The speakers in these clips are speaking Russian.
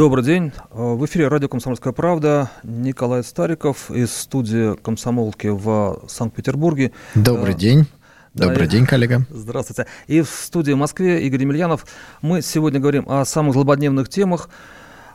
Добрый день. В эфире радио «Комсомольская правда». Николай Стариков из студии «Комсомолки» в Санкт-Петербурге. Добрый день. Добрый да, день, коллега. Здравствуйте. И в студии в Москве Игорь Емельянов. Мы сегодня говорим о самых злободневных темах.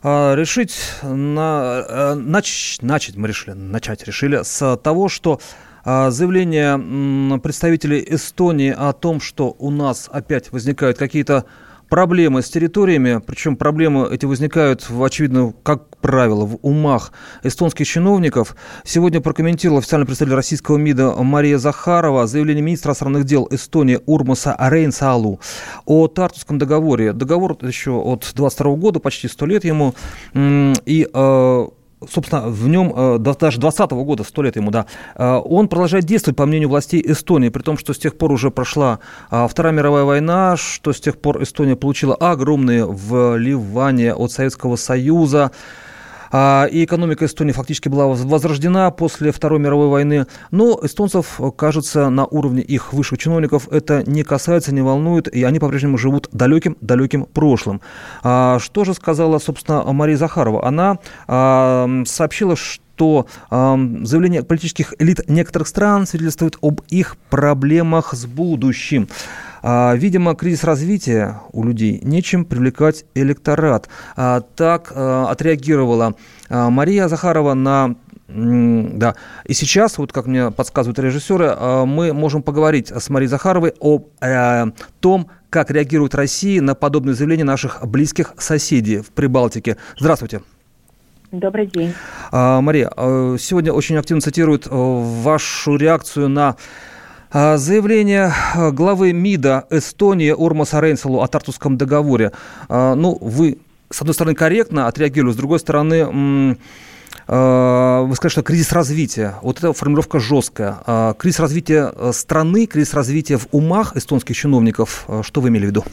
А, решить, на, э, нач, начать мы решили, начать решили с того, что а, заявление представителей Эстонии о том, что у нас опять возникают какие-то проблемы с территориями, причем проблемы эти возникают, очевидно, как правило, в умах эстонских чиновников. Сегодня прокомментировал официальный представитель российского МИДа Мария Захарова заявление министра иностранных дел Эстонии Урмаса Рейнсалу о Тартусском договоре. Договор еще от 22 года, почти 100 лет ему. И э, собственно, в нем э, даже 2020 года, сто лет ему, да, э, он продолжает действовать, по мнению властей Эстонии, при том, что с тех пор уже прошла э, Вторая мировая война, что с тех пор Эстония получила огромные вливания от Советского Союза, а, и экономика Эстонии фактически была возрождена после Второй мировой войны. Но эстонцев, кажется, на уровне их высших чиновников это не касается, не волнует, и они по-прежнему живут далеким-далеким прошлым. А, что же сказала, собственно, Мария Захарова? Она а, сообщила, что что э, заявления политических элит некоторых стран свидетельствуют об их проблемах с будущим. А, видимо, кризис развития у людей, нечем привлекать электорат. А, так а, отреагировала Мария Захарова на да. И сейчас, вот как мне подсказывают режиссеры, мы можем поговорить с Марией Захаровой о э, том, как реагирует Россия на подобные заявления наших близких соседей в Прибалтике. Здравствуйте. Добрый день. Мария, сегодня очень активно цитируют вашу реакцию на заявление а, главы МИДа Эстонии Урмаса Рейнселу о Тартусском договоре. А, ну, вы, с одной стороны, корректно отреагировали, с другой стороны, вы сказали, что кризис развития. Вот эта формулировка жесткая. Кризис развития э, страны, кризис развития в умах эстонских чиновников. Что вы имели в виду?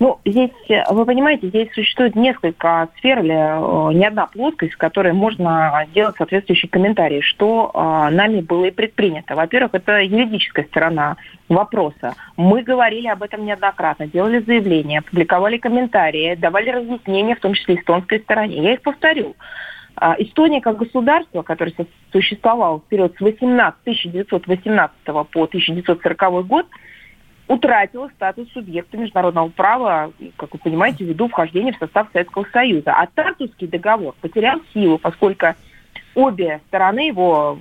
Ну, здесь, вы понимаете, здесь существует несколько сфер или э, не одна плоскость, в которой можно делать соответствующие комментарии, что э, нами было и предпринято. Во-первых, это юридическая сторона вопроса. Мы говорили об этом неоднократно, делали заявления, публиковали комментарии, давали разъяснения, в том числе эстонской стороне. Я их повторю. А, Эстония как государство, которое существовало в период с 18, 1918 по 1940 год, утратила статус субъекта международного права, как вы понимаете, ввиду вхождения в состав Советского Союза. А Тартусский договор потерял силу, поскольку обе стороны его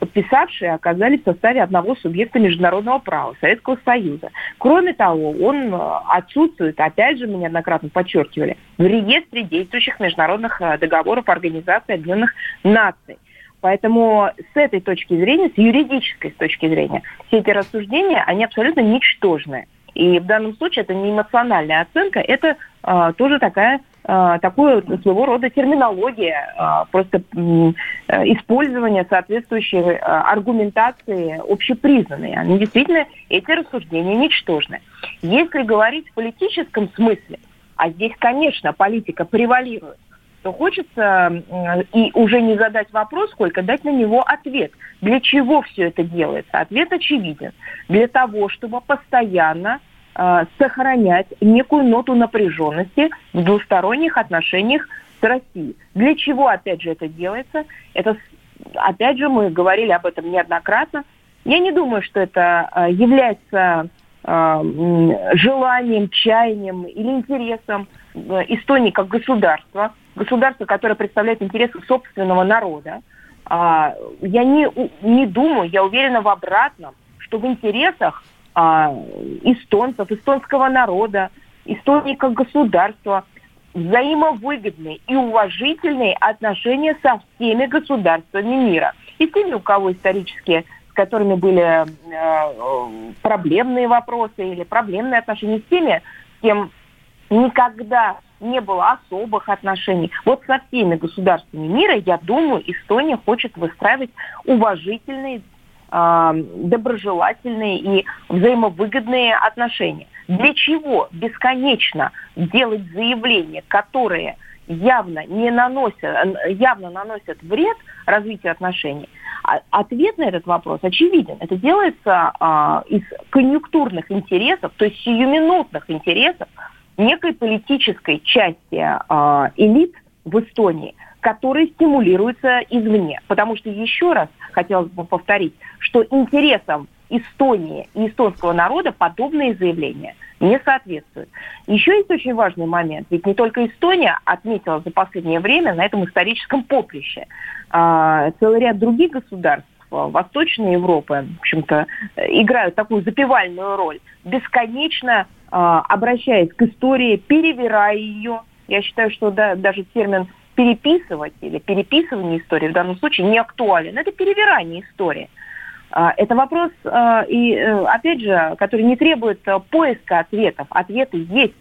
подписавшие оказались в составе одного субъекта международного права, Советского Союза. Кроме того, он э, отсутствует, опять же, мы неоднократно подчеркивали, в реестре действующих международных э, договоров Организации Объединенных Наций. Поэтому с этой точки зрения, с юридической точки зрения, все эти рассуждения, они абсолютно ничтожные. И в данном случае это не эмоциональная оценка, это э, тоже такая э, такое своего рода терминология, э, просто э, использование соответствующей э, аргументации общепризнанной. Они действительно, эти рассуждения ничтожны. Если говорить в политическом смысле, а здесь, конечно, политика превалирует, то хочется и уже не задать вопрос, сколько дать на него ответ. Для чего все это делается? Ответ очевиден. Для того, чтобы постоянно э, сохранять некую ноту напряженности в двусторонних отношениях с Россией. Для чего, опять же, это делается? Это, опять же, мы говорили об этом неоднократно. Я не думаю, что это э, является э, желанием, чаянием или интересом Эстонии как государства, государство, которое представляет интересы собственного народа, а, я не, не думаю, я уверена в обратном, что в интересах а, эстонцев, эстонского народа, Эстонии как государства взаимовыгодные и уважительные отношения со всеми государствами мира. И с теми, у кого исторические, с которыми были э, проблемные вопросы или проблемные отношения, с теми, с кем никогда не было особых отношений. Вот со всеми государствами мира, я думаю, Эстония хочет выстраивать уважительные, э, доброжелательные и взаимовыгодные отношения. Для чего бесконечно делать заявления, которые явно не наносят, явно наносят вред развитию отношений? А ответ на этот вопрос очевиден. Это делается э, из конъюнктурных интересов, то есть сиюминутных интересов некой политической части э, элит в Эстонии, которые стимулируются извне. Потому что, еще раз хотелось бы повторить, что интересам Эстонии и эстонского народа подобные заявления не соответствуют. Еще есть очень важный момент. Ведь не только Эстония отметила за последнее время на этом историческом поприще. А, целый ряд других государств Восточной Европы, в общем-то, играют такую запевальную роль, бесконечно обращаясь к истории, перевирая ее. Я считаю, что да, даже термин переписывать или переписывание истории в данном случае не актуален. Это перевирание истории. А, это вопрос, а, и э, опять же, который не требует э, поиска ответов. Ответы есть.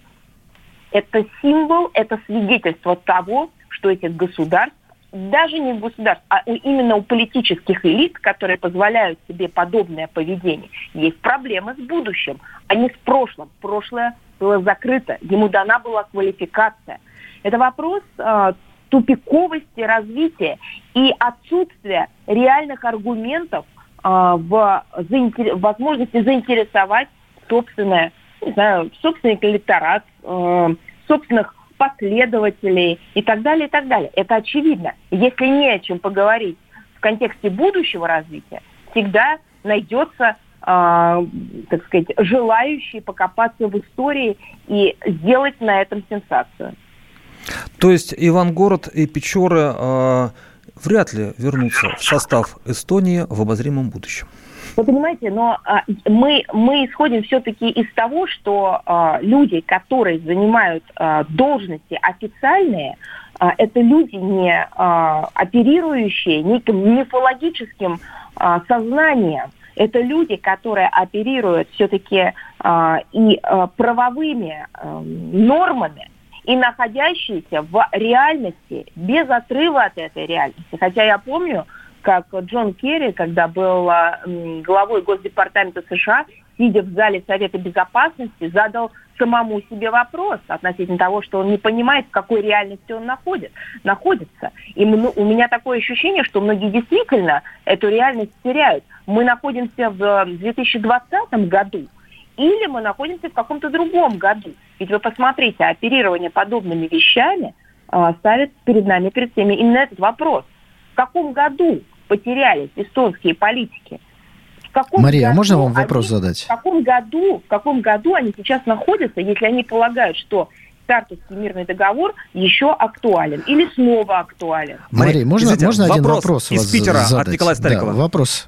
Это символ, это свидетельство того, что этих государств, даже не государств, а именно у политических элит, которые позволяют себе подобное поведение, есть проблемы с будущим, а не с прошлым. Прошлое было закрыто, ему дана была квалификация. Это вопрос э, тупиковости развития и отсутствия реальных аргументов а, в заинтер... возможности заинтересовать собственное, не знаю, собственный электорат, э, собственных последователей и так далее, и так далее. Это очевидно. Если не о чем поговорить в контексте будущего развития, всегда найдется, э, так сказать, желающий покопаться в истории и сделать на этом сенсацию. То есть Ивангород и Печоры э, вряд ли вернутся в состав Эстонии в обозримом будущем. Вы понимаете, но а, мы, мы исходим все-таки из того, что а, люди, которые занимают а, должности официальные, а, это люди, не а, оперирующие неким мифологическим а, сознанием. Это люди, которые оперируют все-таки а, и а, правовыми а, нормами, и находящиеся в реальности, без отрыва от этой реальности. Хотя я помню, как Джон Керри, когда был а, главой Госдепартамента США, сидя в зале Совета Безопасности, задал самому себе вопрос относительно того, что он не понимает, в какой реальности он находит, находится. И у меня такое ощущение, что многие действительно эту реальность теряют. Мы находимся в 2020 году, или мы находимся в каком-то другом году. Ведь вы посмотрите, оперирование подобными вещами э, ставит перед нами, перед всеми именно этот вопрос. В каком году потерялись эстонские политики? В каком Мария, году а можно вам вопрос они, задать? В каком году, в каком году они сейчас находятся, если они полагают, что Тартовский мирный договор еще актуален или снова актуален. Мария, можно, Извините, можно один вопрос из Питера задать? от Николая Старикова? Да, вопрос.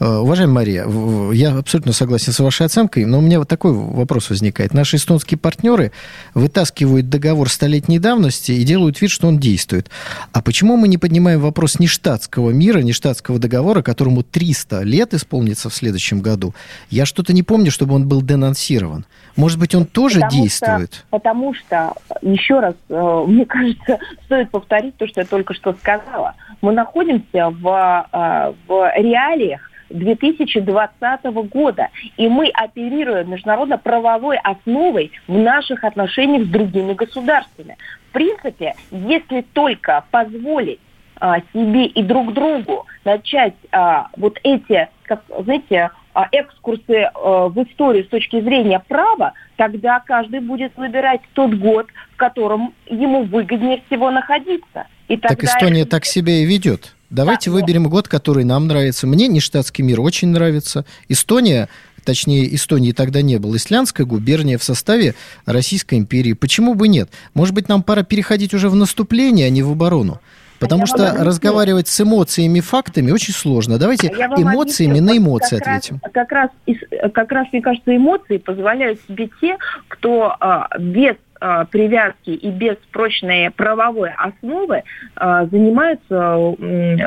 Э, уважаемая Мария, я абсолютно согласен с вашей оценкой, но у меня вот такой вопрос возникает. Наши эстонские партнеры вытаскивают договор столетней давности и делают вид, что он действует. А почему мы не поднимаем вопрос нештатского мира, нештатского договора, которому 300 лет исполнится в следующем году? Я что-то не помню, чтобы он был денонсирован. Может быть, он тоже потому действует? Что, потому что, еще раз, э, мне кажется, стоит повторить то, что я только что сказала. Мы находимся в, э, в реалиях 2020 года. И мы оперируем международно-правовой основой в наших отношениях с другими государствами. В принципе, если только позволить а, себе и друг другу начать а, вот эти, как, знаете, экскурсы а, в историю с точки зрения права, тогда каждый будет выбирать тот год, в котором ему выгоднее всего находиться. И тогда... Так Эстония так себя и ведет. Давайте да, выберем год, который нам нравится. Мне нештатский мир очень нравится. Эстония точнее, Эстонии тогда не было, исландская губерния в составе Российской империи. Почему бы нет? Может быть, нам пора переходить уже в наступление, а не в оборону? Потому что объясню. разговаривать с эмоциями и фактами очень сложно. Давайте эмоциями объясню. на эмоции как ответим. Раз, как, раз, как раз, мне кажется, эмоции позволяют себе те, кто а, без а, привязки и без прочной правовой основы а, занимаются а,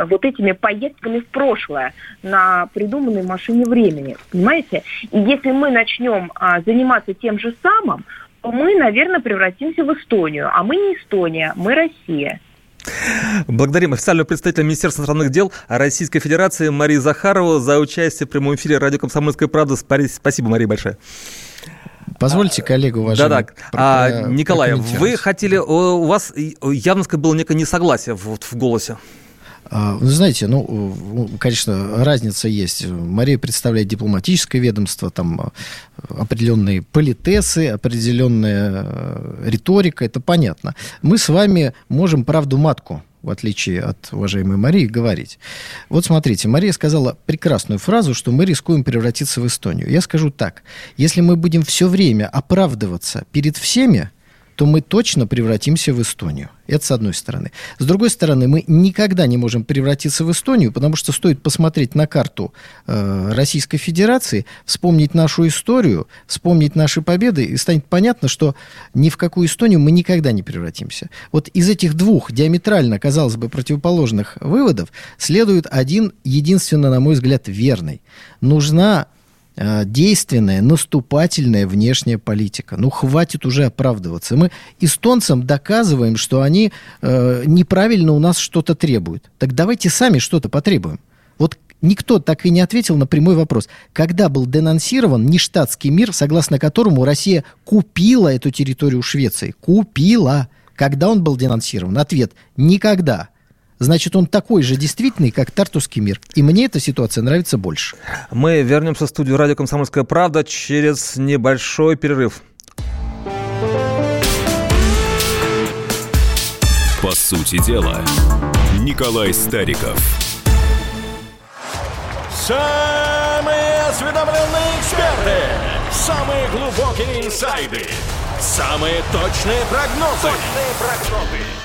вот этими поездками в прошлое на придуманной машине времени. Понимаете? И если мы начнем а, заниматься тем же самым, то мы, наверное, превратимся в Эстонию. А мы не Эстония, мы Россия. Благодарим официального представителя Министерства иностранных дел Российской Федерации Марии Захарову за участие в прямом эфире радио «Комсомольская правда». Спасибо, Мария, большое. Позвольте коллегу уважаемый. Да-да. А, Николай, вы хотели, у вас явно было некое несогласие в, в голосе. А, вы знаете, ну, конечно, разница есть. Мария представляет дипломатическое ведомство, там определенные политесы, определенная э, риторика, это понятно. Мы с вами можем правду матку в отличие от уважаемой Марии, говорить. Вот смотрите, Мария сказала прекрасную фразу, что мы рискуем превратиться в Эстонию. Я скажу так, если мы будем все время оправдываться перед всеми, то мы точно превратимся в Эстонию. Это с одной стороны. С другой стороны, мы никогда не можем превратиться в Эстонию, потому что стоит посмотреть на карту э, Российской Федерации, вспомнить нашу историю, вспомнить наши победы, и станет понятно, что ни в какую Эстонию мы никогда не превратимся. Вот из этих двух диаметрально, казалось бы, противоположных выводов следует один, единственно, на мой взгляд, верный. Нужна действенная, наступательная внешняя политика. Ну, хватит уже оправдываться. Мы эстонцам доказываем, что они э, неправильно у нас что-то требуют. Так давайте сами что-то потребуем. Вот никто так и не ответил на прямой вопрос. Когда был денонсирован нештатский мир, согласно которому Россия купила эту территорию Швеции? Купила. Когда он был денонсирован? Ответ – никогда значит, он такой же действительный, как Тартусский мир. И мне эта ситуация нравится больше. Мы вернемся в студию «Радио Комсомольская правда» через небольшой перерыв. По сути дела, Николай Стариков. Самые осведомленные эксперты, самые глубокие инсайды, самые точные прогнозы. Точные прогнозы